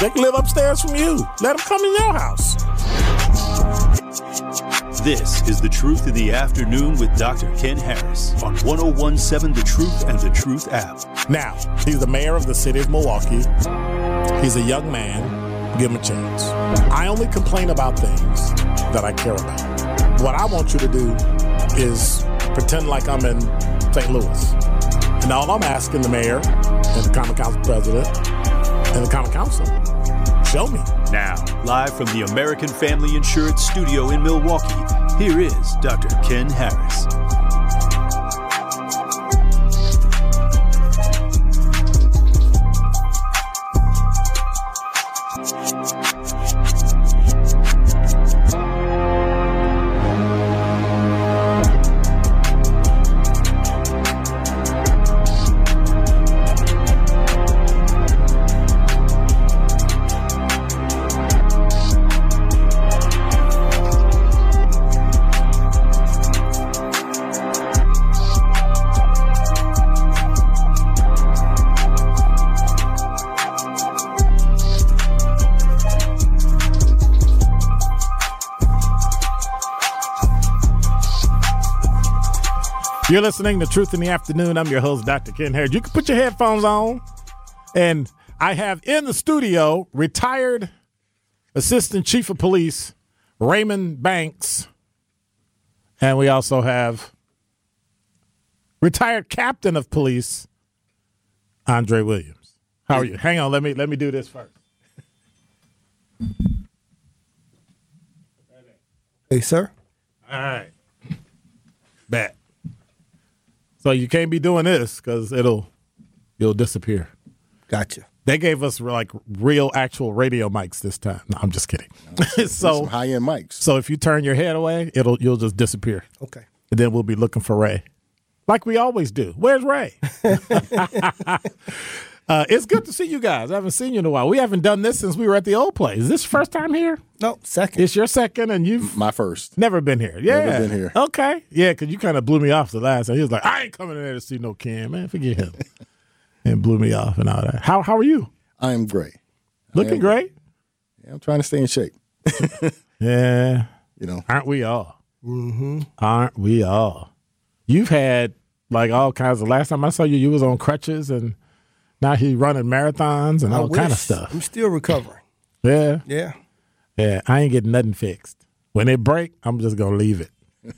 they can live upstairs from you. Let them come in your house. This is The Truth in the Afternoon with Dr. Ken Harris on 1017 The Truth and The Truth app. Now, he's the mayor of the city of Milwaukee. He's a young man. Give him a chance. I only complain about things that I care about. What I want you to do is pretend like I'm in St. Louis. And all I'm asking the mayor and the Common Council president and the Common Council, show me. Now, live from the American Family Insurance Studio in Milwaukee, here is Dr. Ken Harris. You're listening to Truth in the Afternoon. I'm your host, Dr. Ken Harris. You can put your headphones on. And I have in the studio retired Assistant Chief of Police Raymond Banks. And we also have retired Captain of Police Andra Williams. How are you? Hang on, let me let me do this first. Hey, sir. All right. Bet. So you can't be doing this because it'll it'll disappear. Gotcha. They gave us like real actual radio mics this time. No, I'm just kidding. So high end mics. so if you turn your head away, it'll you'll just disappear. Okay. And then we'll be looking for Ray. Like we always do. Where's Ray? uh, it's good to see you guys. I haven't seen you in a while. We haven't done this since we were at the old place. Is this your first time here? No, second. It's your second and you've My first. Never been here. Yeah. Never been here. Okay. Yeah, because you kind of blew me off the last time. He was like, I ain't coming in there to see no Cam, man. Forget him. and blew me off and all that. How how are you? I am great. Looking am- great? Yeah, I'm trying to stay in shape. Yeah. You know, Aren't we all? Mm-hmm. Aren't we all? You've had like all kinds of last time I saw you, you was on crutches and now he's running marathons and all kind of stuff. I'm still recovering. Yeah. Yeah. Yeah. I ain't getting nothing fixed. When it break, I'm just gonna leave it.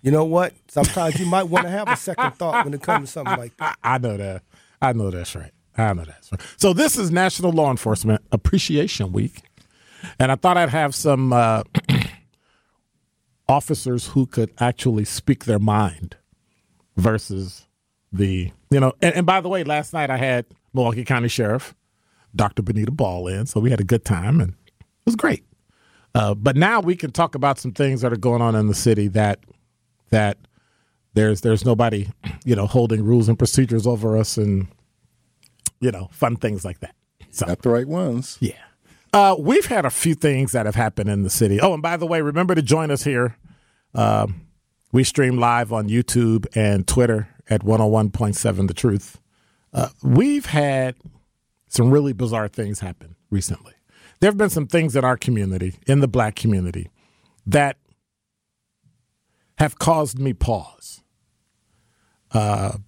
You know what? Sometimes you might want to have a second thought when it comes to something like that. I know that. I know that's right. I know that's right. So this is National Law Enforcement Appreciation Week, and I thought I'd have some uh, officers who could actually speak their mind versus the you know. And, and by the way, last night I had Milwaukee County Sheriff Dr. Denita Ball in, so we had a good time and it was great. Uh, but now we can talk about some things that are going on in the city that that there's there's nobody you know holding rules and procedures over us and you know fun things like that. So got the right ones. yeah. Uh, we've had a few things that have happened in the city. Oh, and by the way, remember to join us here. Um, we stream live on YouTube and Twitter at 101.7 The Truth. Uh, we've had some really bizarre things happen recently. There have been some things in our community, in the black community, that have caused me pause. Uh,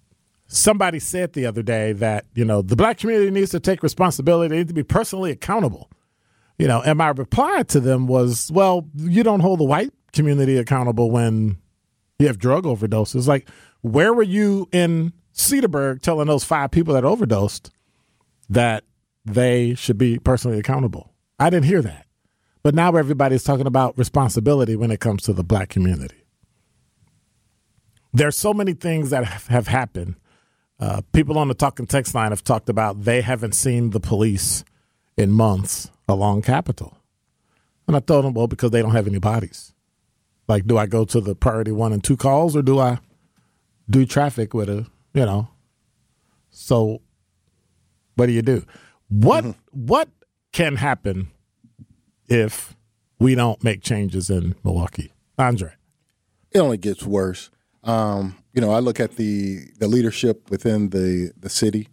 somebody said the other day that you know the black community needs to take responsibility; they need to be personally accountable. You know, and my reply to them was, "Well, you don't hold the white community accountable when you have drug overdoses. Like Where were you in Cedarburg telling those five people that overdosed that they should be personally accountable? I didn't hear that. But now everybody's talking about responsibility when it comes to the black community. There's so many things that have happened. Uh, people on the talking text line have talked about they haven't seen the police in months along Capitol. And I told them, well, because they don't have any bodies. Like, do I go to the priority one and two calls or do I do traffic with a, you know? So what do you do? What what can happen if we don't make changes in Milwaukee? Andra. It only gets worse. Um, you know, I look at the the leadership within the the city,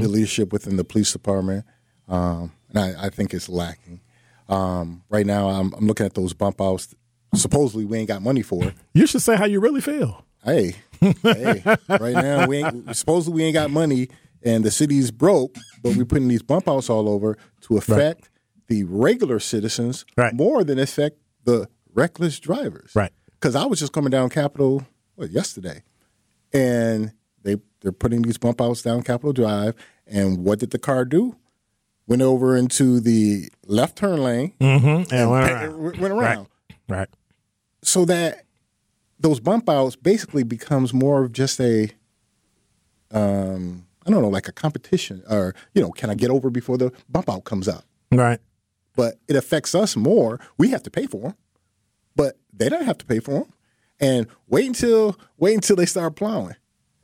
the leadership within the police department, um, and I, I think it's lacking. Um, right now, I'm, I'm looking at those bump outs. Supposedly, we ain't got money for. You should say how you really feel. Hey, hey, right now we ain't supposedly we ain't got money and the city's broke, but we're putting these bump outs all over to affect the regular citizens Right. more than affect the reckless drivers. Right. Because I was just coming down Capitol what, yesterday, and they they're putting these bump outs down Capitol Drive, and what did the car do? Went over into the left turn lane Mm-hmm. And went around. went around Right. so that those bump outs basically becomes more of just a um I don't know, like a competition or, you know, can I get over before the bump out comes up? Right. But it affects us more. We have to pay for them, but they don't have to pay for them. And wait until wait until they start plowing.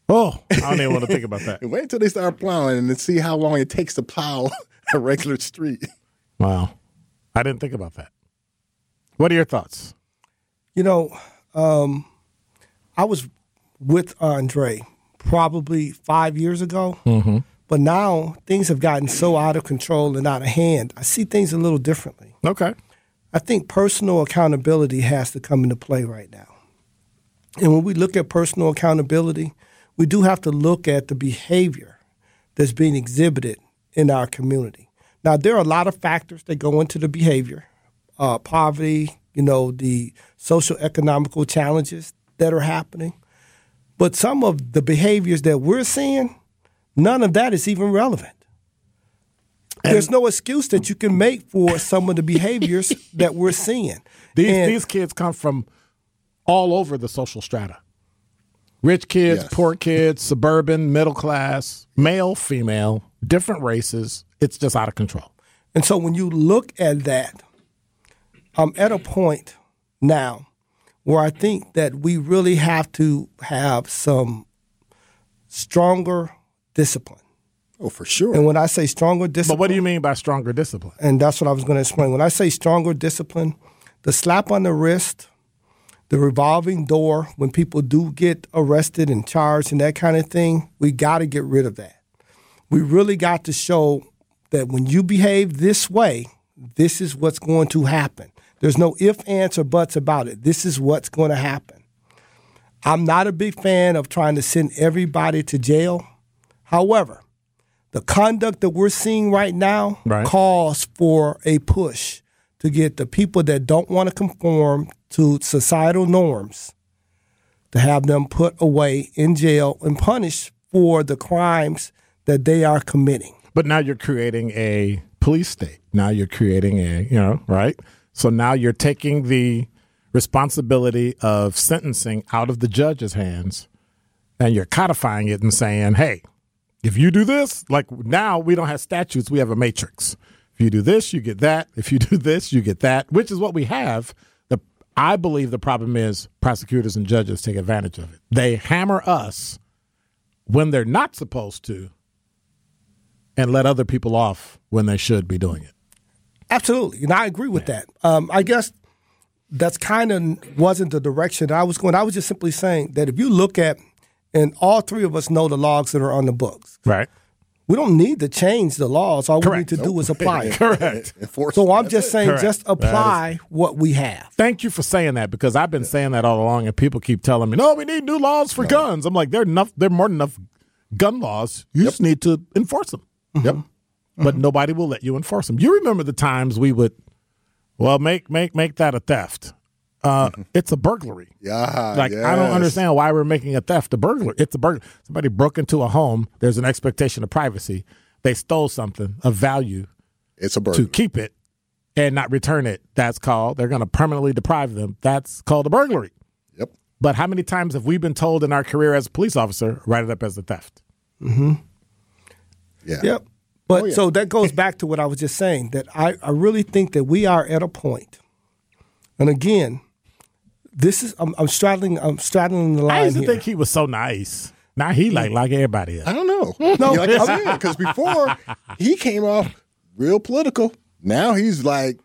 Oh, I don't even want to think about that. Wait until they start plowing and then see how long it takes to plow a regular street. Wow. I didn't think about that. What are your thoughts? You know, um, I was with Andra probably five years ago, but now things have gotten so out of control and out of hand. I see things a little differently. Okay. I think personal accountability has to come into play right now. And when we look at personal accountability, we do have to look at the behavior that's being exhibited in our community. Now, there are a lot of factors that go into the behavior uh, poverty, you know, the social economical challenges that are happening. But some of the behaviors that we're seeing, none of that is even relevant. There's no excuse that you can make for some of the behaviors that we're seeing. These And- these kids come from all over the social strata. Rich kids, Yes. poor kids, suburban, middle class, male, female, different races. It's just out of control. And so when you look at that, I'm at a point now where I think that we really have to have some stronger discipline. Oh, for sure. And when I say stronger discipline. But discipline, what do you mean by stronger discipline? and that's what I was going to explain. When I say stronger discipline, the slap on the wrist, the revolving door when people do get arrested and charged and that kind of thing, we got to get rid of that. We really got to show that when you behave this way, this is what's going to happen. There's no if, ands, or buts about it. This is what's going to happen. I'm not a big fan of trying to send everybody to jail. However, the conduct that we're seeing right now Right. calls for a push to get the people that don't want to conform to societal norms to have them put away in jail and punished for the crimes that they are committing. But now you're creating a police state. Now you're creating a, you know, right? So now you're taking the responsibility of sentencing out of the judge's hands and you're codifying it and saying, hey, if you do this, like now we don't have statutes, we have a matrix. If you do this, you get that. If you do this, you get that, which is what we have. The I believe the problem is prosecutors and judges take advantage of it. They hammer us when they're not supposed to and let other people off when they should be doing it. Absolutely, and I agree with that. Um, I guess that's kind of wasn't the direction I was going. I was just simply saying that if you look at, and all three of us know the logs that are on the books, Right. we don't need to change the laws. All Correct. we need to do is apply it. Correct. Enforce So I'm just saying, Correct. just apply what we have. Thank you for saying that because I've been saying that all along, and people keep telling me, "No, we need new laws for guns." I'm like, "There are enough. There are more than enough gun laws. You just need to enforce them." Yep. But nobody will let you enforce them. You remember the times we would, well, make make make that a theft. uh, it's a burglary. Yeah, Like I don't understand why we're making a theft a burglar. It's a burglar. Somebody broke into a home. There's an expectation of privacy. They stole something of value It's a to keep it and not return it. That's called. They're going to permanently deprive them. That's called a burglary. Yep. But how many times have we been told in our career as a police officer, write it up as a theft? Mhm. Yeah. Yep. But Oh, yeah. so that goes back to what I was just saying that I, I really think that we are at a point, and again, this is I'm, I'm straddling I'm straddling the line I used to here. think he was so nice. Now he like like everybody else. I don't know. No, like I said, because before he came off real political. Now he's like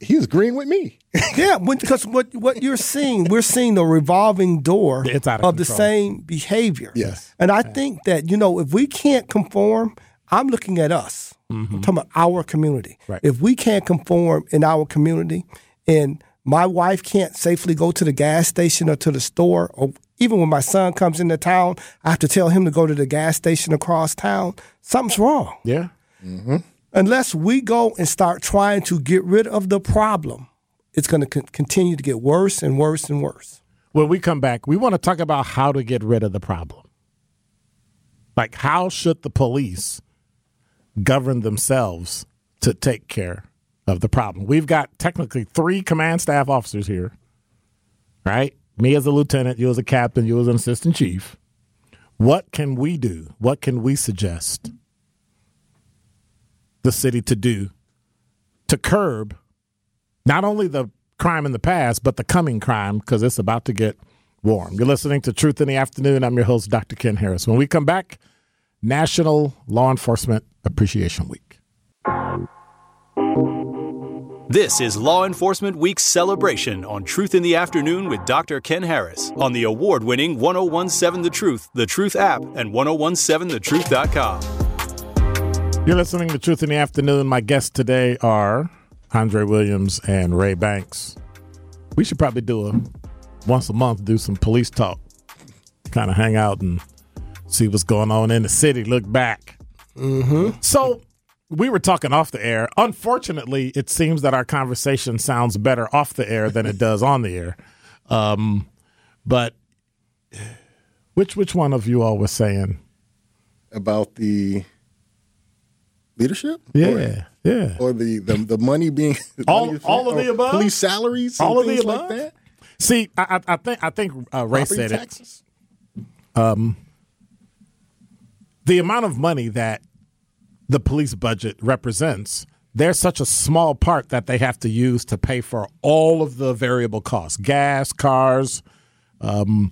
he's agreeing with me. yeah, because what what you're seeing, we're seeing the revolving door It's out of the same behavior. Yes. and I think that you know if we can't conform, I'm looking at us. I'm mm-hmm. talking about our community. Right. If we can't conform in our community, and my wife can't safely go to the gas station or to the store, or even when my son comes into town, I have to tell him to go to the gas station across town. Something's wrong Yeah. Mm-hmm. unless we go and start trying to get rid of the problem, it's going to con- continue to get worse and worse and worse. When we come back, we want to talk about how to get rid of the problem. Like, how should the police govern themselves to take care of the problem? We've got technically three command staff officers here, right? Me as a lieutenant, you as a captain, you as an assistant chief. What can we do? What can we suggest the city to do to curb not only the crime in the past, but the coming crime because it's about to get warm. You're listening to Truth in the Afternoon. I'm your host, Dr. Ken Harris. When we come back, National Law Enforcement Appreciation Week. This is Law Enforcement Week's celebration on Truth in the Afternoon with Dr. Ken Harris on the award winning 1017 The Truth, The Truth app, and 1017thetruth.com. You're listening to Truth in the Afternoon. My guests today are Andra Williams and Ray Banks. We should probably do a once a month do some police talk, kind of hang out and see what's going on in the city. Look back. Mm-hmm. So we were talking off the air. Unfortunately, it seems that our conversation sounds better off the air than it does on the air. Um, but which which one of you all was saying? About the leadership? Yeah, yeah. Or, or the, the the money being All- money all of the above? Police salaries? All of the above? like that? See, I, I think I think uh, Ray Property said it. taxes? The amount of money that the police budget represents, they're such a small part that they have to use to pay for all of the variable costs: gas, cars, um,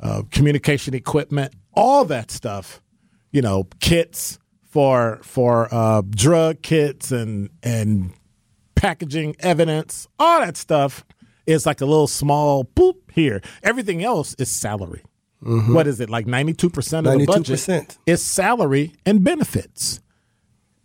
uh, communication equipment, all that stuff. You know, kits for for uh, drug kits and and packaging evidence, all that stuff is like a little small boop here. Everything else is salary. Mm-hmm. What is it like? Ninety two percent of the budget 92%. is salary and benefits.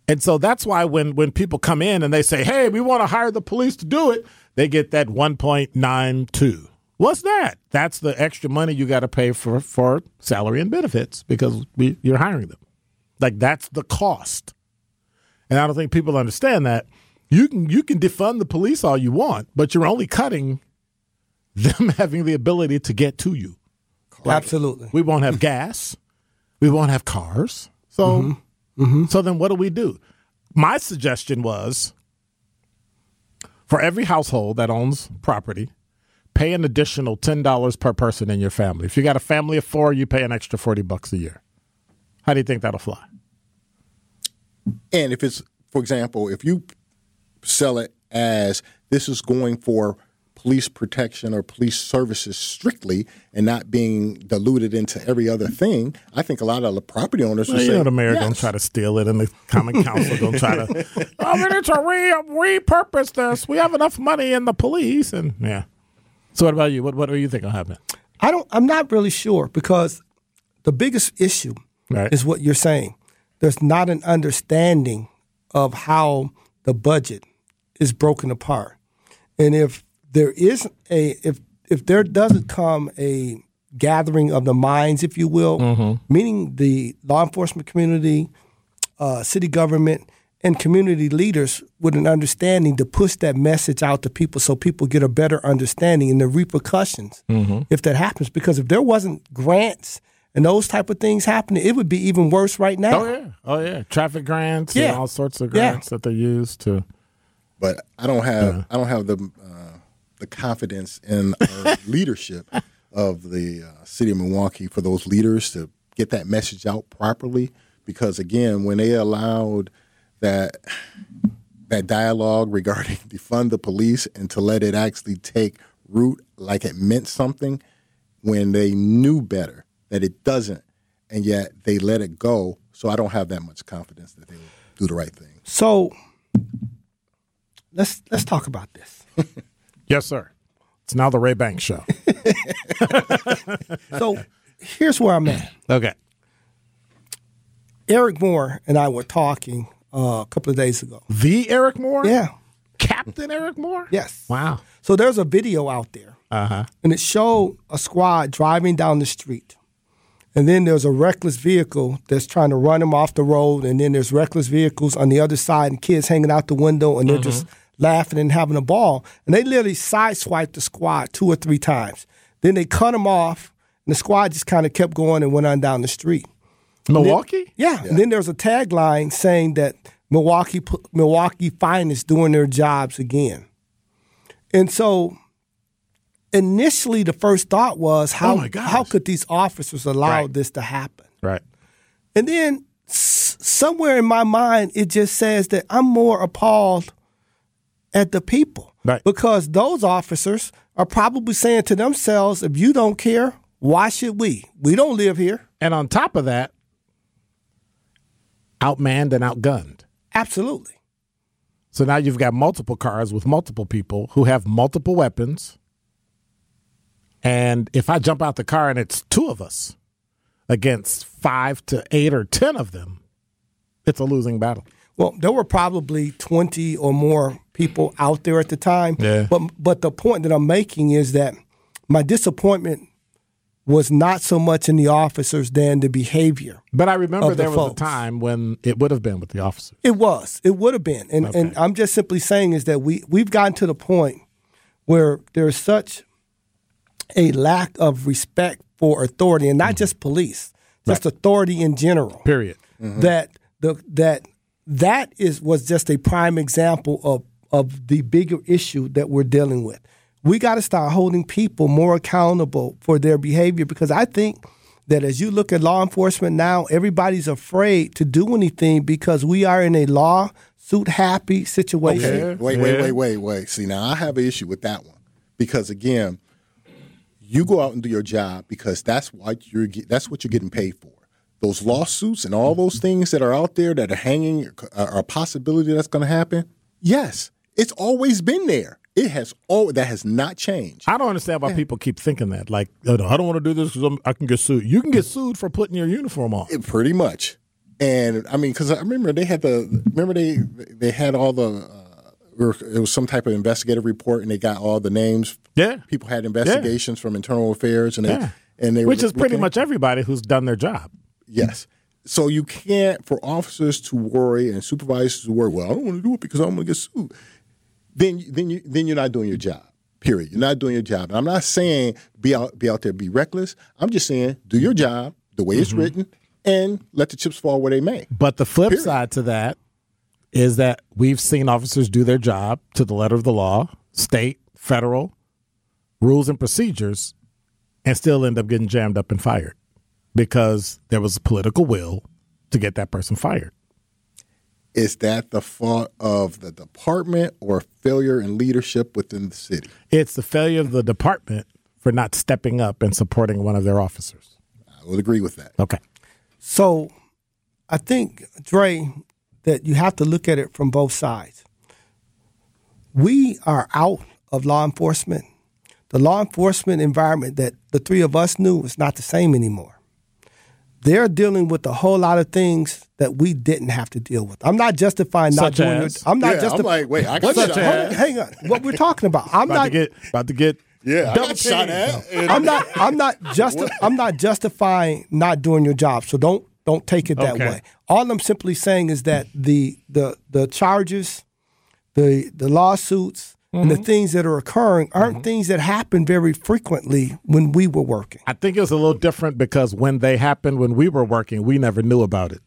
And so that's why when when people come in and they say, "Hey, we want to hire the police to do it," they get that one point nine two. What's that? That's the extra money you got to pay for for salary and benefits because we, you're hiring them. Like that's the cost. And I don't think people understand that. You can you can defund the police all you want, but you're only cutting them having the ability to get to you. Absolutely. We won't have gas. We won't have cars. So mm-hmm. Mm-hmm. so then what do we do? My suggestion was for every household that owns property, pay an additional ten dollars per person in your family. If you got a family of four, you pay an extra forty bucks a year. How do you think that'll fly? And if it's, for example, if you sell it as this is going for police protection or police services strictly and not being diluted into every other thing, I think a lot of the property owners will Well, you say, know the mayor gonna yes. try to steal it, and the common council gonna try to. Oh, we need to re repurpose this. We have enough money in the police, and yeah. So what about you? What what do you think will happen? I don't. I'm not really sure because the biggest issue Right. is what you're saying. There's not an understanding of how the budget is broken apart, and if there is a if if there doesn't come a gathering of the minds, if you will, meaning the law enforcement community, uh, city government, and community leaders with an understanding to push that message out to people so people get a better understanding and the repercussions if that happens. Because if there wasn't grants and those type of things happening, it would be even worse right now. Oh yeah, oh yeah, traffic grants Yeah. and all sorts of Yeah. grants that they use to. but I don't have I don't have the uh, the confidence in our leadership of the uh, city of Milwaukee for those leaders to get that message out properly. Because again, when they allowed that that dialogue regarding defund the police and to let it actually take root like it meant something, when they knew better that it doesn't, and yet they let it go. So I don't have that much confidence that they will do the right thing. So let's let's talk about this. Yes, sir. It's now the Ray Banks show. So here's where I'm at. okay. Eric Moore and I were talking uh, a couple of days ago. The Eric Moore. Yeah. Captain Eric Moore. Yes. Wow. So there's a video out there, Uh huh. and it showed a squad driving down the street. And then there's a reckless vehicle that's trying to run him off the road. And then there's reckless vehicles on the other side and kids hanging out the window and they're just laughing and having a ball. And they literally sideswiped the squad two or three times. Then they cut them off and the squad just kind of kept going and went on down the street. Milwaukee. Yeah. And then there's a tagline saying that Milwaukee Milwaukee finest doing their jobs again. And so initially the first thought was how Oh how could these officers allow Right. this to happen? Right. And then s- somewhere in my mind it just says that I'm more appalled at the people. Right. Because those officers are probably saying to themselves, if you don't care, why should we? We don't live here. And on top of that, outmanned and outgunned. Absolutely. So now you've got multiple cars with multiple people who have multiple weapons. And if I jump out the car and it's two of us against five to eight or 10 of them, it's a losing battle. Well, there were probably 20 or more people out there at the time. Yeah. But but the point that I'm making is that my disappointment was not so much in the officers than the behavior. But I remember Of the there was a time when it would have been with the officers. It was. It would have been. And and I'm just simply saying is that we we've gotten to the point where there's such a lack of respect for authority and not mm-hmm. just police, just authority in general. Period. Mm-hmm. that the that that is was just a prime example of of the bigger issue that we're dealing with. We got to start holding people more accountable for their behavior because I think that as you look at law enforcement now, everybody's afraid to do anything because we are in a lawsuit happy situation. Okay. Wait, wait, wait, wait, wait. See, now I have an issue with that one because again, you go out and do your job because that's what you're that's what you're getting paid for. Those lawsuits and all those things that are out there that are hanging are a possibility that's going to happen. Yes, it's always been there. It has all that has not changed. I don't understand why people keep thinking that. Like, oh, I don't want to do this because I can get sued. You can get sued for putting your uniform on. It- pretty much. And I mean, because I remember they had the remember they they had all the uh, it was some type of investigative report, and they got all the names. Yeah. people had investigations from internal affairs, and they Yeah. and they Which were is pretty much everybody who's done their job. Yes. So you can't for officers to worry and supervisors to worry. Well, I don't want to do it because I'm going to get sued. Then then you then you're not doing your job. Period. You're not doing your job. And I'm not saying be out be out there be reckless. I'm just saying do your job the way Mm-hmm. it's written and let the chips fall where they may. But the flip Period. side to that is that we've seen officers do their job to the letter of the law, state, federal rules and procedures, and still end up getting jammed up and fired because there was a political will to get that person fired. Is that the fault of the department or failure in leadership within the city? It's the failure of the department for not stepping up and supporting one of their officers. I would agree with that. Okay. So I think, Dre, that you have to look at it from both sides. We are out of law enforcement. The law enforcement environment that the three of us knew is not the same anymore. They're dealing with a whole lot of things that we didn't have to deal with. I'm not justifying not Such doing as? it. I'm not Yeah, just I'm like, wait, I got Wait a hold hang on. What we're talking about. I'm About not to get about to get Yeah, I double got shot teamed. at. and- I'm not. I'm not just. I'm not justifying not doing your job. So don't don't take it that Okay. way. All I'm simply saying is that the the the charges, the the lawsuits, and Mm-hmm. the things that are occurring aren't things that happen very frequently when we were working. I think it was a little different because when they happened when we were working, we never knew about it.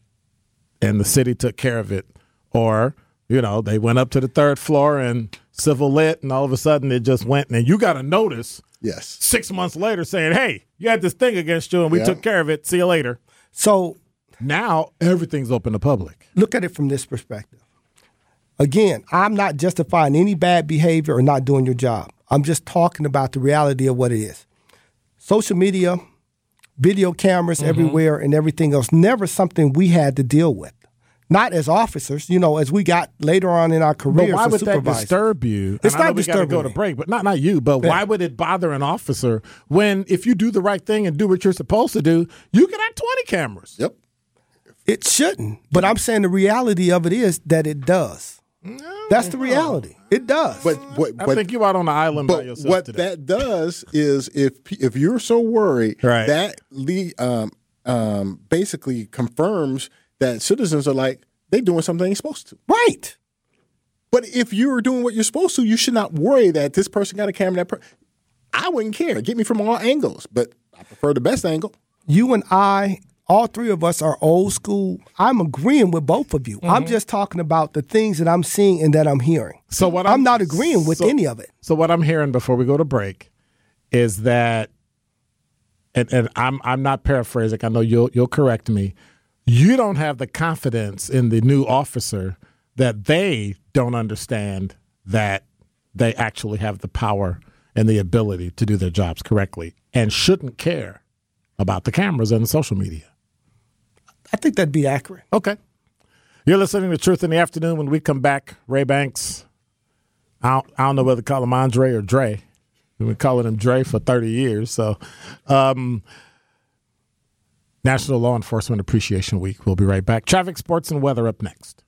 And the city took care of it. Or, you know, they went up to the third floor and civil lit and all of a sudden it just went and you got a notice Yes. six months later saying, Hey, you had this thing against you and we Yeah. took care of it. See you later. So Now everything's open to public. look at it from this perspective. Again, I'm not justifying any bad behavior or not doing your job. I'm just talking about the reality of what it is. Social media, video cameras Mm-hmm. everywhere, and everything else, never something we had to deal with. Not as officers, you know, as we got later on in our But careers. why as would that disturb you? It's And I know not we gotta disturbing go to break, but not not you. But why would it bother an officer when if you do the right thing and do what you're supposed to do, you can have 20 cameras? Yep. It shouldn't. But I'm saying the reality of it is that it does. That's the reality. It does. But what? I but think you're out on the island by But yourself what today. that does is if if you're so worried, Right. that le- um, um, basically confirms that citizens are like they're doing something they're supposed to. right. But if you're doing what you're supposed to, you should not worry that this person got a camera. That per- I wouldn't care. Get me from all angles, but I prefer the best angle. you and I, all three of us are old school. I'm agreeing with both of you. Mm-hmm. I'm just talking about the things that I'm seeing and that I'm hearing. So what I'm, I'm- not agreeing with so- any of it. So what I'm hearing before we go to break is that, and, and I'm I'm not paraphrasing. I know you'll you'll correct me. You don't have the confidence in the new officer that they don't understand that they actually have the power and the ability to do their jobs correctly and shouldn't care about the cameras and the social media. I think that'd be accurate. Okay. You're listening to Truth in the Afternoon. When we come back, Ray Banks, I don't, I don't know whether to call him Andra or Dre. We've been calling him Dre for 30 years. So, um, National Law Enforcement Appreciation Week. We'll be right back. Traffic, sports, and weather up next.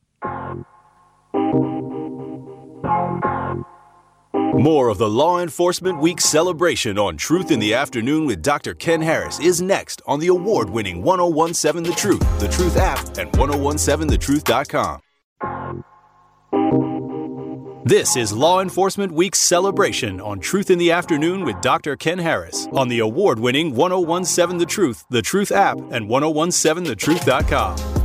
More of the Law Enforcement Week celebration on Truth in the Afternoon with Dr. Ken Harris is next on the award winning 1017 The Truth, The Truth app, and 1017thetruth.com. This is Law Enforcement Week's celebration on Truth in the Afternoon with Dr. Ken Harris on the award winning 1017 The Truth, The Truth app, and 1017thetruth.com.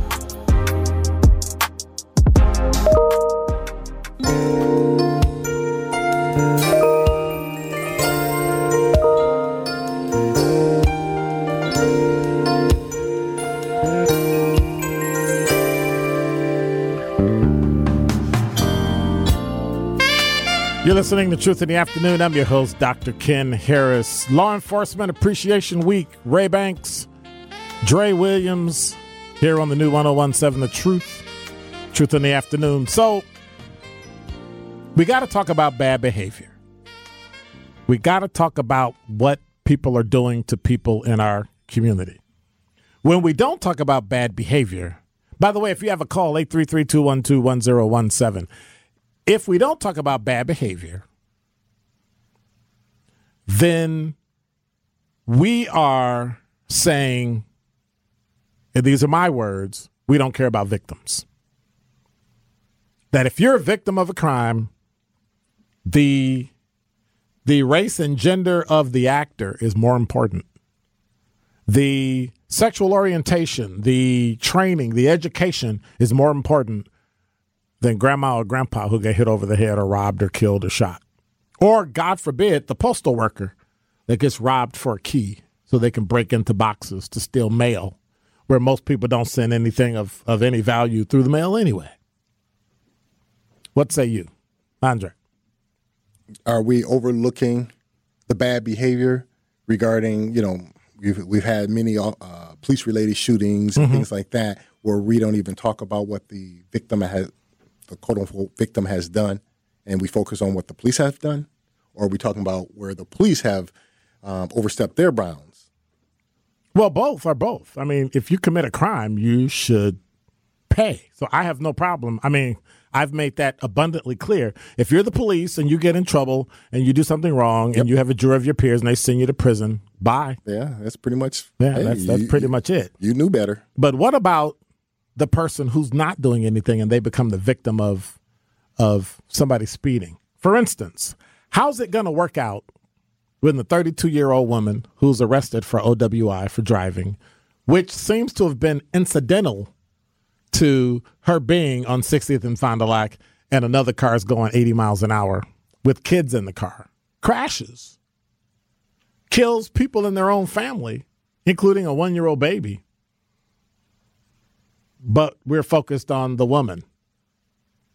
You're listening to Truth in the Afternoon. I'm your host, Dr. Ken Harris. Law Enforcement Appreciation Week. Ray Banks, Dre Williams, here on the new 1017 The Truth. Truth in the Afternoon. So, we got to talk about bad behavior. We got to talk about what people are doing to people in our community. When we don't talk about bad behavior, by the way, if you have a call, 833 212 1017. If we don't talk about bad behavior, then we are saying, and these are my words, we don't care about victims. That if you're a victim of a crime, the the race and gender of the actor is more important. The sexual orientation, the training, the education is more important than grandma or grandpa who get hit over the head or robbed or killed or shot. Or, God forbid, the postal worker that gets robbed for a key so they can break into boxes to steal mail, where most people don't send anything of, of any value through the mail anyway. What say you, Andra? Are we overlooking the bad behavior regarding, you know, we've, we've had many uh, police related shootings and things like that where we don't even talk about what the victim has, the quote unquote victim has done, and we focus on what the police have done? Or are we talking about where the police have um, overstepped their bounds? Well, both are both. I mean, if you commit a crime, you should pay. So I have no problem. I mean, I've made that abundantly clear. If you're the police and you get in trouble and you do something wrong and you have a jury of your peers and they send you to prison, bye. Yeah, that's pretty much. Yeah, hey, that's, that's you- pretty much it. You knew better. But what about the person who's not doing anything and they become the victim of of somebody speeding? For instance, how's it going to work out when the 32 year old woman who's arrested for OWI for driving, which seems to have been incidental to her being on 60th and Fond du Lac, and another car is going 80 miles an hour with kids in the car, crashes, kills people in their own family, including a one year old baby but we're focused on the woman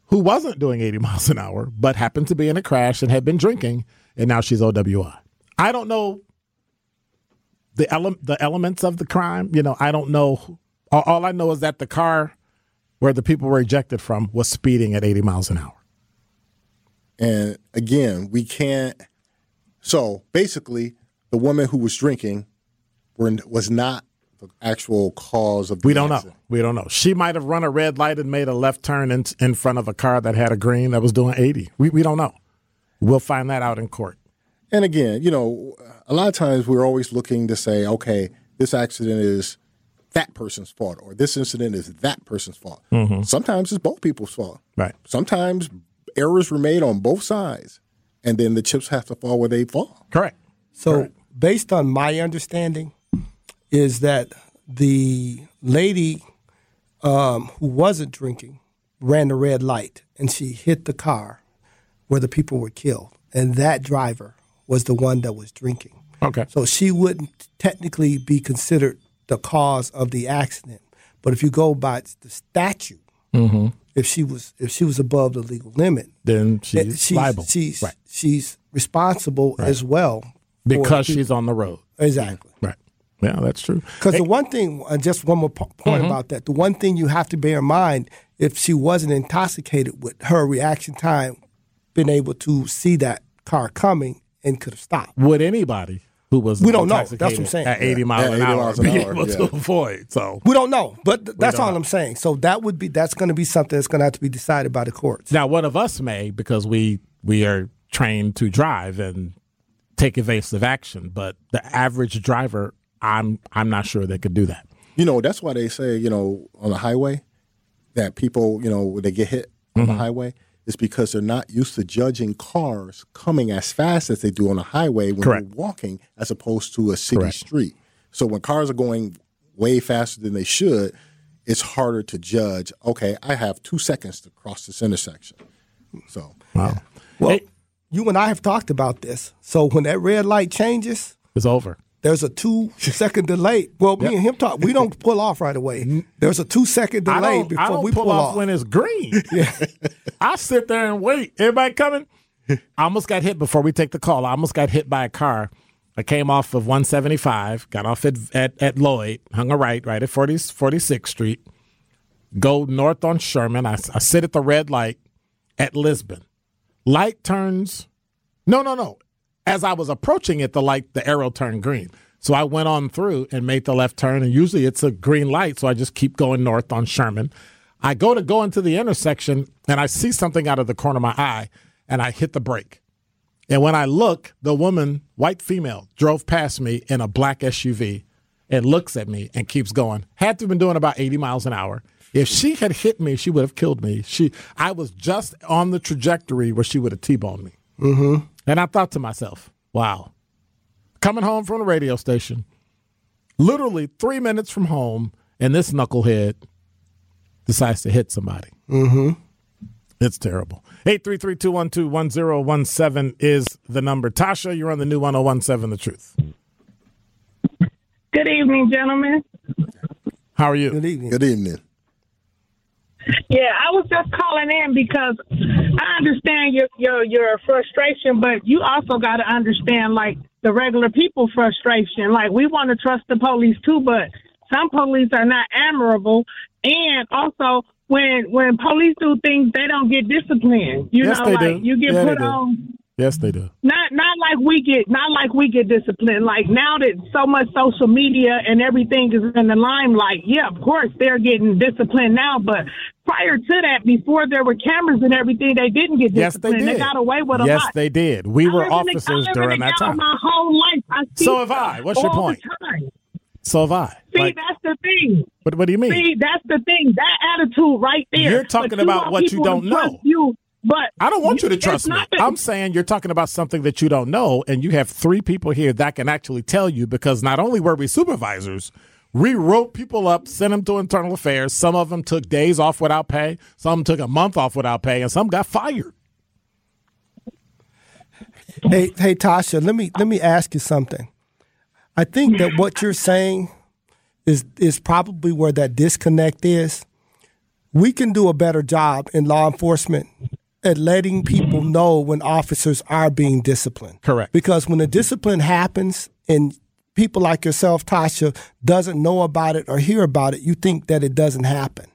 who wasn't doing 80 miles an hour, but happened to be in a crash and had been drinking, and now she's OWI. I don't know the ele- the elements of the crime. You know, I don't know. All, I know is that the car where the people were ejected from was speeding at 80 miles an hour. And again, we can't. So basically, the woman who was drinking were, was not the actual cause of the We don't know. We don't know. She might have run a red light and made a left turn in, in front of a car that had a green that was doing 80. We, we don't know. We'll find that out in court. And again, you know, a lot of times we're always looking to say, okay, this accident is that person's fault, or this incident is that person's fault. Mm-hmm. Sometimes it's both people's fault. Right. Sometimes errors were made on both sides, and then the chips have to fall where they fall. Correct. So, based on my understanding, is that the lady um, who wasn't drinking ran the red light and she hit the car where the people were killed, and that driver was the one that was drinking. Okay. So she wouldn't technically be considered the cause of the accident. But if you go by the statute, if she was if she was above the legal limit, Then she's, she's liable. she's right. she's responsible as well Because she's on the road. exactly. Right. Yeah, that's true. Because the one thing, uh, just one more po- point about that, the one thing you have to bear in mind, if she wasn't intoxicated with her reaction time, being able to see that car coming and could have stopped. Would anybody who was We don't know. That's what I'm saying. at 80 miles Yeah, an 80 hour miles an be hour, able to avoid? So We don't know, but th- that's all know. I'm saying. So that would be that's going to be something that's going to have to be decided by the courts. now one of us may because we we are trained to drive and take evasive action, but the average driver, I'm I'm not sure they could do that. You know, that's why they say, you know, on the highway, that people, you know, when they get hit on the mm-hmm. highway, it's because they're not used to judging cars coming as fast as they do on a highway when Correct. you're walking as opposed to a city Correct. street. So when cars are going way faster than they should, it's harder to judge, okay, I have two seconds to cross this intersection. So, Wow. Well, Hey. you and I have talked about this. So when that red light changes, It's over. There's a two second delay. Well, me and him talk. We don't pull off right away. There's a two second delay before I don't we pull, pull, off, when it's green. Yeah. I sit there and wait. Everybody coming? I almost got hit before we take the call. I almost got hit by a car. I came off of 175, got off at, at, at Lloyd, hung a right, right at 40, 46th Street, go north on Sherman. I, I sit at the red light at Lisbon. Light turns, no, no, no. As I was approaching it, the light, the arrow turned green. So I went on through and made the left turn, and usually it's a green light, so I just keep going north on Sherman. I go to go into the intersection, and I see something out of the corner of my eye, and I hit the brake. And when I look, the woman, white female, drove past me in a black SUV and looks at me and keeps going. Had to have been doing about 80 miles an hour. If she had hit me, she would have killed me. She, I was just on the trajectory where she would have T-boned me. Mm-hmm. And I thought to myself, wow, coming home from the radio station, literally three minutes from home, and this knucklehead decides to hit somebody. Mm-hmm. It's terrible. 833-212-1017 is the number. Tasha, you're on the new 1017 The Truth. Good evening, gentlemen. How are you? Good evening. good evening. Yeah, I was just calling in because I understand your your your frustration, but you also got to understand like the regular people frustration. Like we want to trust the police too, but some police are not admirable, and also when when police do things, they don't get disciplined. You Yes, know, like do. you get Yeah, put on. Yes, they do. Not not like we get not like we get disciplined. Like now that so much social media and everything is in the limelight, yeah, of course they're getting disciplined now. But prior to that, before there were cameras and everything, they didn't get disciplined. Yes, they did. got away with a yes, lot. they did. We I were live in the- I officers during that time. My whole life, I see So have I. What's your point? So have I. See, Like, that's the thing. what, what do you mean? See, that's the thing. That attitude right there. You're talking But about what you don't know. You, but I don't want you to trust me. that- I'm saying you're talking about something that you don't know, and you have three people here that can actually tell you because not only were we supervisors, we wrote people up, sent them to internal affairs. Some of them took days off without pay, some took a month off without pay, and some got fired. Hey, hey, Tasha, let me let me ask you something. I think that what you're saying is is probably where that disconnect is. We can do a better job in law enforcement at letting people know when officers are being disciplined. Correct. Because when the discipline happens and people like yourself, Tasha, doesn't know about it or hear about it, you think that it doesn't happen.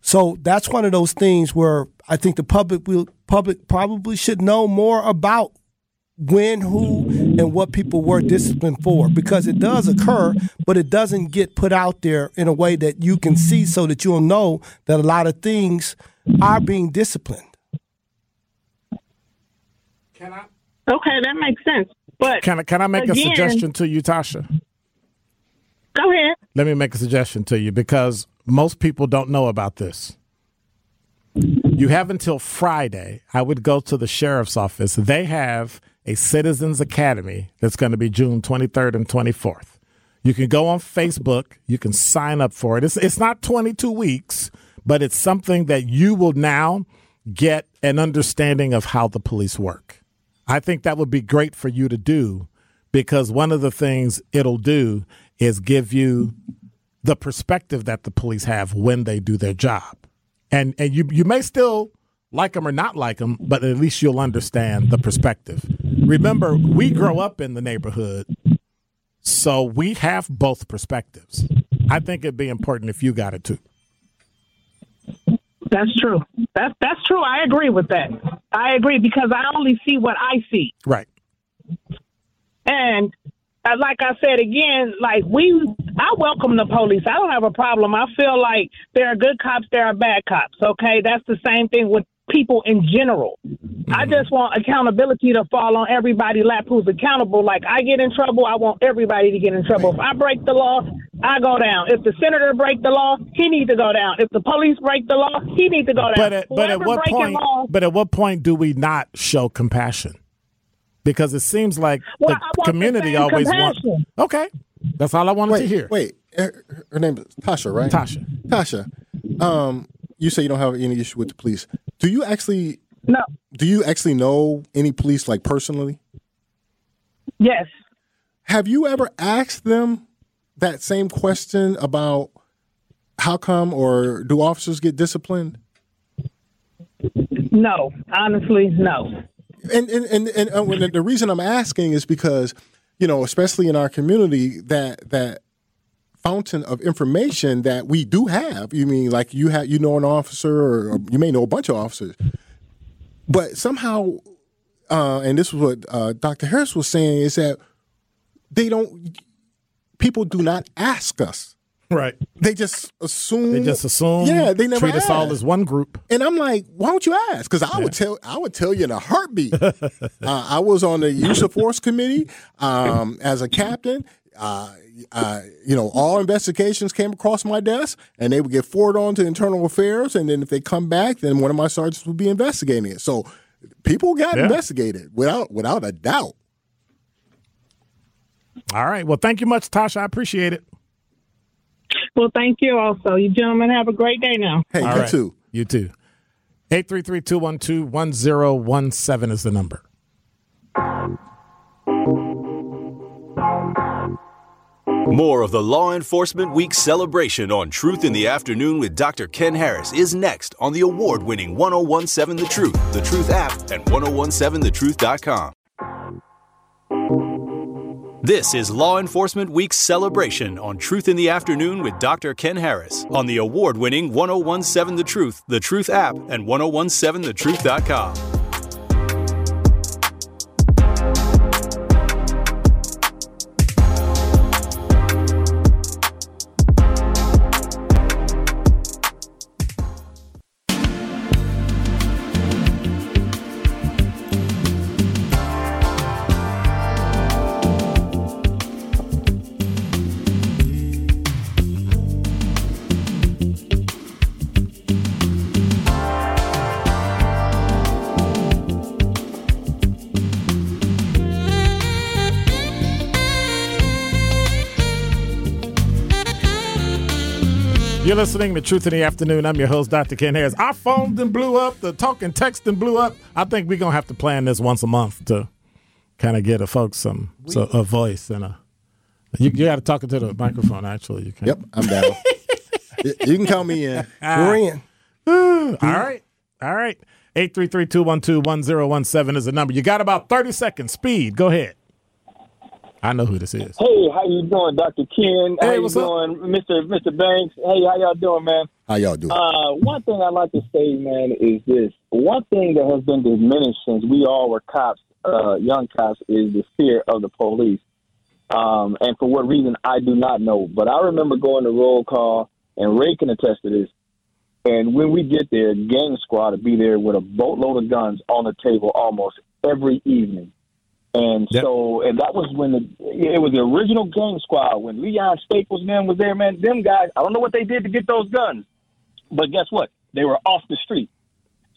So that's one of those things where I think the public will public probably should know more about when, who, and what people were disciplined for because it does occur, but it doesn't get put out there in a way that you can see so that you'll know that a lot of things are being disciplined. Okay, that makes sense. But Can I, can I make a suggestion to you, Tasha? go ahead. Let me make a suggestion to you because most people don't know about this. You have until Friday. I would go to the sheriff's office. They have a Citizens Academy that's going to be June 23rd and 24th. You can go on Facebook. You can sign up for it. It's, it's not 22 weeks, but it's something that you will now get an understanding of how the police work. I think that would be great for you to do because one of the things it'll do is give you the perspective that the police have when they do their job. And and you you may still like them or not like them, but at least you'll understand the perspective. Remember, we grow up in the neighborhood, so we have both perspectives. I think it'd be important if you got it too. That's true. That's that's true. I agree with that. I agree because I only see what I see. Right. And uh, like I said again, like we, I welcome the police. I don't have a problem. I feel like there are good cops, there are bad cops. Okay, that's the same thing with people in general. I just want accountability to fall on everybody lap who's accountable. Like I get in trouble, I want everybody to get in trouble. If I break the law, I go down. If the senator break the law, he needs to go down. If the police break the law, he needs to go down. But at, but at what point? laws- But at what point do we not show compassion? Because it seems like Well, the I the community same always wants. Okay, that's all I wanted Wait, to hear. wait. Her, her name is Tasha, right? Tasha. Tasha. Um, you say you don't have any issue with the police. Do you actually? no, Do you actually know any police like personally? yes, Have you ever asked them that same question about how come or do officers get disciplined? no. Honestly, no. and and and, and uh, the, the reason I'm asking is because you know, especially in our community, that that fountain of information that we do have. You mean like you have you know an officer, or, or you may know a bunch of officers, but somehow, uh, and this is what uh, Dr. Harris was saying is that they don't. People do not ask us. Right. They just assume. They just assume. Yeah, they never treat us all as one group. And I'm like, why don't you ask? Because I would tell, I would tell you in a heartbeat. uh, I was on the use of force committee um, as a captain. Uh, uh, you know, all investigations came across my desk, and they would get forwarded on to internal affairs. And then if they come back, then one of my sergeants would be investigating it. So people got Yeah. investigated without without a doubt. All right. Well, thank you much, Tasha. I appreciate it. Well, thank you also. You gentlemen have a great day now. Hey, All you right. too. You too. 833-212-1017 is the number. More of the Law Enforcement Week celebration on Truth in the Afternoon with Dr. Ken Harris is next on the award winning 1017 The Truth, The Truth app, and 1017thetruth.com. This is Law Enforcement Week's celebration on Truth in the Afternoon with Dr. Ken Harris on the award winning 1017 The Truth, The Truth app, and 1017thetruth.com. You're listening to Truth in the Afternoon. I'm your host, Dr. Ken Harris. Our phone then blew up. The talking text then blew up. I think we're going to have to plan this once a month to kind of get a folks some so, a voice and a. You, you got to talk into the microphone, actually. You can. Yep, I'm down. you, you can count me in. Ah. We're in. All right. All right. 833-212-1017 is the number. You got about 30 seconds. Speed. Go ahead. I know who this is. Hey, how you doing, Dr. Ken? Hey, how you what's up? doing, Mr. Mr. Banks? Hey, how y'all doing, man? How y'all doing? Uh, one thing I'd like to say, man, is this. One thing that has been diminished since we all were cops, uh, young cops, is the fear of the police. Um, and for what reason, I do not know. But I remember going to roll call, and Ray can attest to this. And when we get there, gang squad would be there with a boatload of guns on the table almost every evening. And Yep. so, and that was when the it was the original gang squad when Leon Staples man was there, man. Them guys, I don't know what they did to get those guns, but guess what? They were off the street.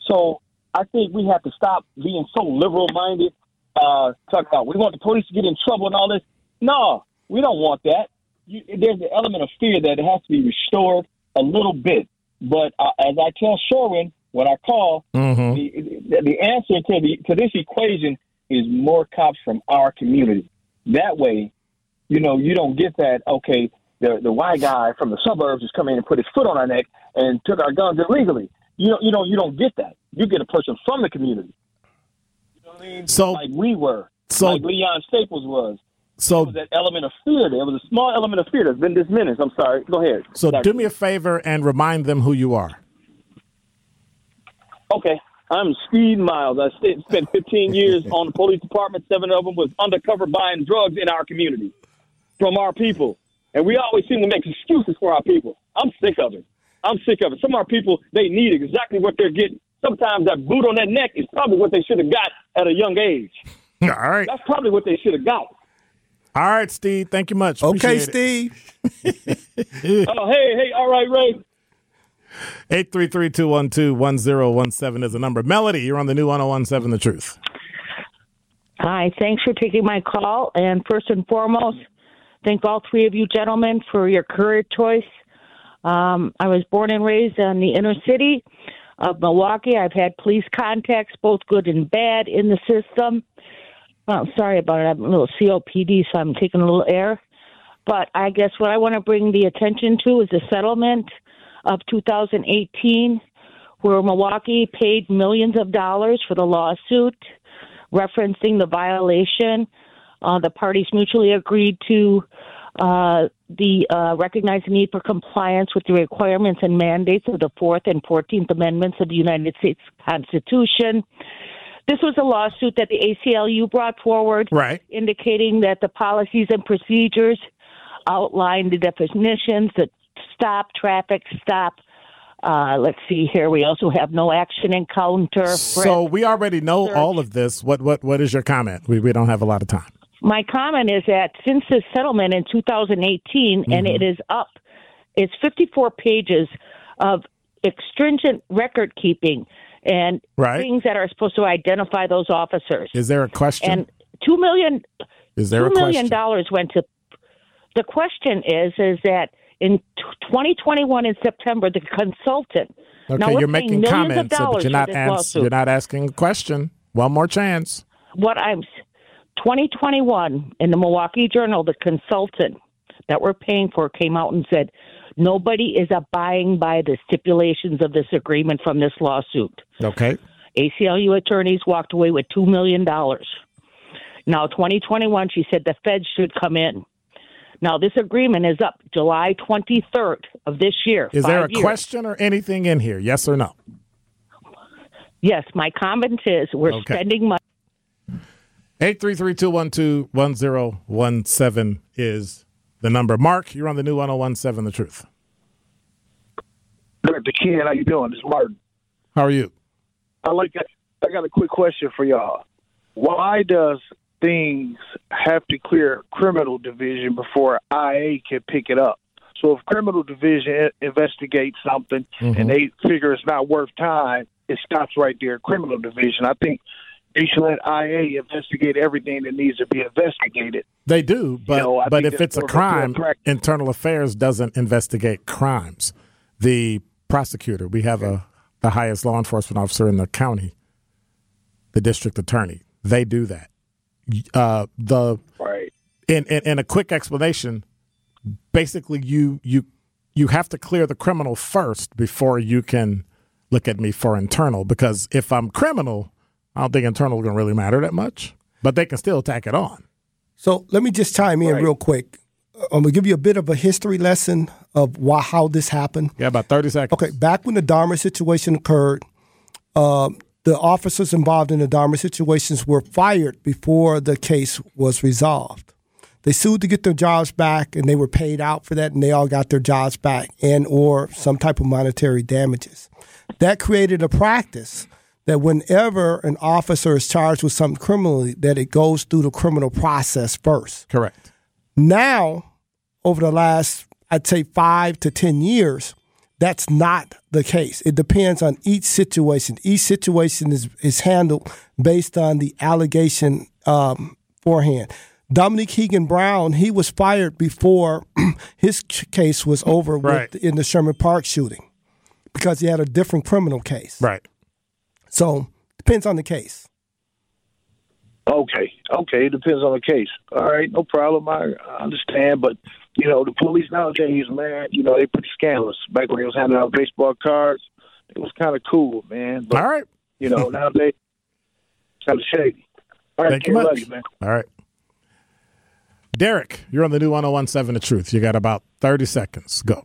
So I think we have to stop being so liberal minded. Uh, talk about we want the police to get in trouble and all this. No, we don't want that. You, there's the element of fear that it has to be restored a little bit. But uh, as I tell Sherwin when I call, Mm-hmm. the, the answer to the to this equation is more cops from our community. That way, you know, you don't get that. Okay, the the white guy from the suburbs is coming in and put his foot on our neck and took our guns illegally. You know, you know, you don't get that. You get a person from the community. You know what I mean? So- like we were, so- like Leon Staples was. So, was that element of fear. There was a small element of fear that's been diminished. I'm sorry. Go ahead. so Doctor. do me a favor and remind them who you are. Okay. I'm Steve Miles. I spent spent 15 years on the police department. Seven of them was undercover buying drugs in our community from our people. And we always seem to make excuses for our people. I'm sick of it. I'm sick of it. Some of our people, they need exactly what they're getting. Sometimes that boot on that neck is probably what they should have got at a young age. All right. That's probably what they should have got. All right, Steve. Thank you much. Okay, Appreciate it. Steve. Oh, hey, hey, all right, Ray. 833-212-1017 is the number. Melody, you're on the new 1017 The Truth. Hi, thanks for taking my call. And first and foremost, thank all three of you gentlemen for your career choice. Um, I was born and raised in the inner city of Milwaukee. I've had police contacts, both good and bad, in the system. Well, sorry about it. I'm a little COPD, so I'm taking a little air. But I guess what I want to bring the attention to is the settlement of 2018, where Milwaukee paid millions of dollars for the lawsuit referencing the violation. Uh, the parties mutually agreed to uh, the uh, recognize the need for compliance with the requirements and mandates of the Fourth and Fourteenth Amendments of the United States Constitution. This was a lawsuit that the ACLU brought forward, Right. indicating that the policies and procedures outlined the definitions that stop, traffic stop. Uh, let's see here. We also have no action encounter. So we already know all of this. What what what is your comment? We we don't have a lot of time. My comment is that since the settlement in 2018, and Mm-hmm. it is up, it's 54 pages of stringent record keeping and Right. things that are supposed to identify those officers. Is there a question? and two million is there two a million question? dollars went to. The question is, is that in 2021 in September, the consultant. Okay, now you're making comments, but you're not ans- you're not asking a question. One more chance. what I'm 2021 in the Milwaukee Journal, the consultant that we're paying for came out and said nobody is abiding by the stipulations of this agreement from this lawsuit. Okay. ACLU attorneys walked away with two million dollars. Now, 2021, she said the feds should come in. Now, this agreement is up July 23rd of this year. Is there a years. question or anything in here? Yes or no? Yes, my comment is we're Okay. spending money. 833-212-1017 is the number. Mark, you're on the new 1017 The Truth. Dr. Ken, how you doing? This is Martin. How are you? I like. I got a quick question for y'all. Why does things have to clear criminal division before IA can pick it up? So if criminal division investigates something and mm-hmm. they figure it's not worth time, it stops right there. Criminal division. I think they should let IA investigate everything that needs to be investigated. They do, but know, but if it's a more of a fair crime. Internal Affairs doesn't investigate crimes. the prosecutor. We have a the highest law enforcement officer in the county, the district attorney. They do that. Uh, the Right. in, in in a quick explanation, basically you you you have to clear the criminal first before you can look at me for internal. Because if I'm criminal, I don't think internal is going to really matter that much. But they can still tack it on. So let me just chime in Right. real quick. I'm gonna give you a bit of a history lesson of why how this happened. Yeah, about thirty seconds. Okay, back when the Dahmer situation occurred, um, the officers involved in the Dahmer situations were fired before the case was resolved. They sued to get their jobs back, and they were paid out for that, and they all got their jobs back and or some type of monetary damages. That created a practice that whenever an officer is charged with something criminally, that it goes through the criminal process first. Correct. Now, over the last, I'd say five to 10 years, that's not the case. It depends on each situation. Each situation is, is handled based on the allegation um, forehand. Dominique Heaggan-Brown, he was fired before his case was over Right. with, in the Sherman Park shooting because he had a different criminal case. Right. So, depends on the case. Okay, okay, it depends on the case. All right, no problem. I, I understand, but you know, the police nowadays, man, you know, they pretty scandalous. Back when they was handing out baseball cards, it was kind of cool, man. But All right. you know, nowadays, it's kind of shady. All right, Thank you Ken, love much. you, man. All right. Derek, you're on the new 1017 The Truth. You got about 30 seconds. Go.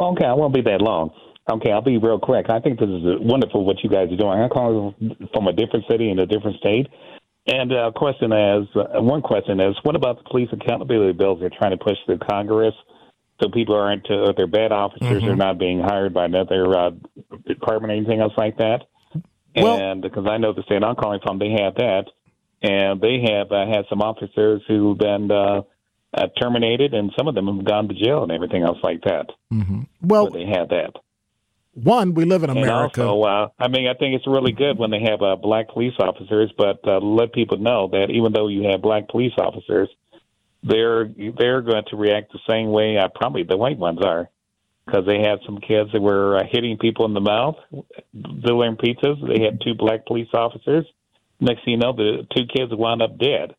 Okay, I won't be that long. Okay, I'll be real quick. I think this is wonderful what you guys are doing. I'm calling from a different city in a different state. And uh, question is, uh, one question is, what about the police accountability bills they're trying to push through Congress so people aren't, uh, if they're bad officers, they're not being hired by another uh, department or anything else like that? Well- and because I know the state I'm calling from, they have that. And they have uh, had some officers who've been uh, uh, terminated, and some of them have gone to jail and everything else like that. Well, But they have that. One, we live in America. And also, uh, I mean, I think it's really good when they have uh, black police officers, but uh, let people know that even though you have black police officers, they're they're going to react the same way uh, probably the white ones are, because they had some kids that were uh, hitting people in the mouth, delivering pizzas. They had two black police officers. Next thing you know, the two kids wound up dead.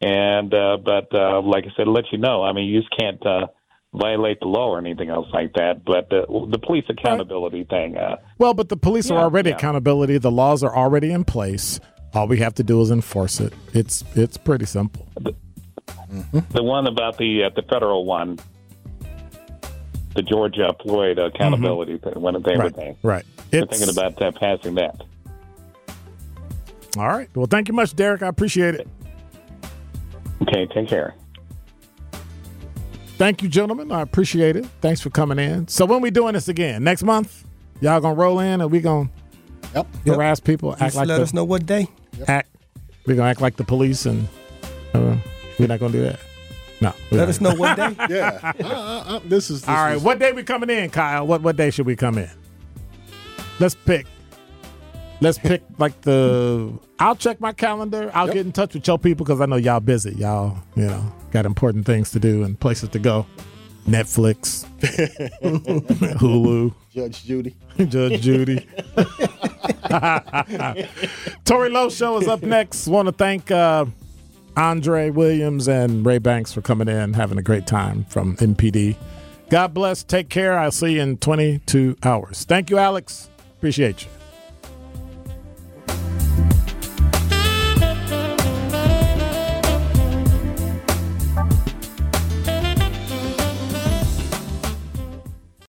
And uh, but uh, like I said, let you know. I mean, you just can't. Uh, violate the law or anything else like that but the, the police accountability thing uh, Well, but the police are already yeah. accountability. The laws are already in place. All we have to do is enforce it. It's it's pretty simple. The one about the uh, the federal one, the George Floyd accountability thing, one of they Right. Right. It's, thinking about uh, passing that. all right. Well, thank you much, Derek. I appreciate it. Okay, take care. Thank you, gentlemen. I appreciate it. Thanks for coming in. So when we doing this again? Next month? Y'all gonna roll in and we gonna Yep. harass people, act Just like let the, us know what day. act we gonna act like the police and uh, we're not gonna do that. No. Let not. us know what day. Yeah. Uh, uh, uh, this is this All right, is- what day we coming in, Kyle? What what day should we come in? Let's pick. Let's pick like the. I'll check my calendar. I'll Yep. get in touch with your people because I know y'all busy. Y'all, you know, got important things to do and places to go. Netflix, Hulu, Judge Judy. Judge Judy. Tory Lowe show is up next. Want to thank uh, Andra Williams and Ray Banks for coming in, having a great time from MPD. God bless. Take care. I'll see you in 22 hours. Thank you, Alex. Appreciate you.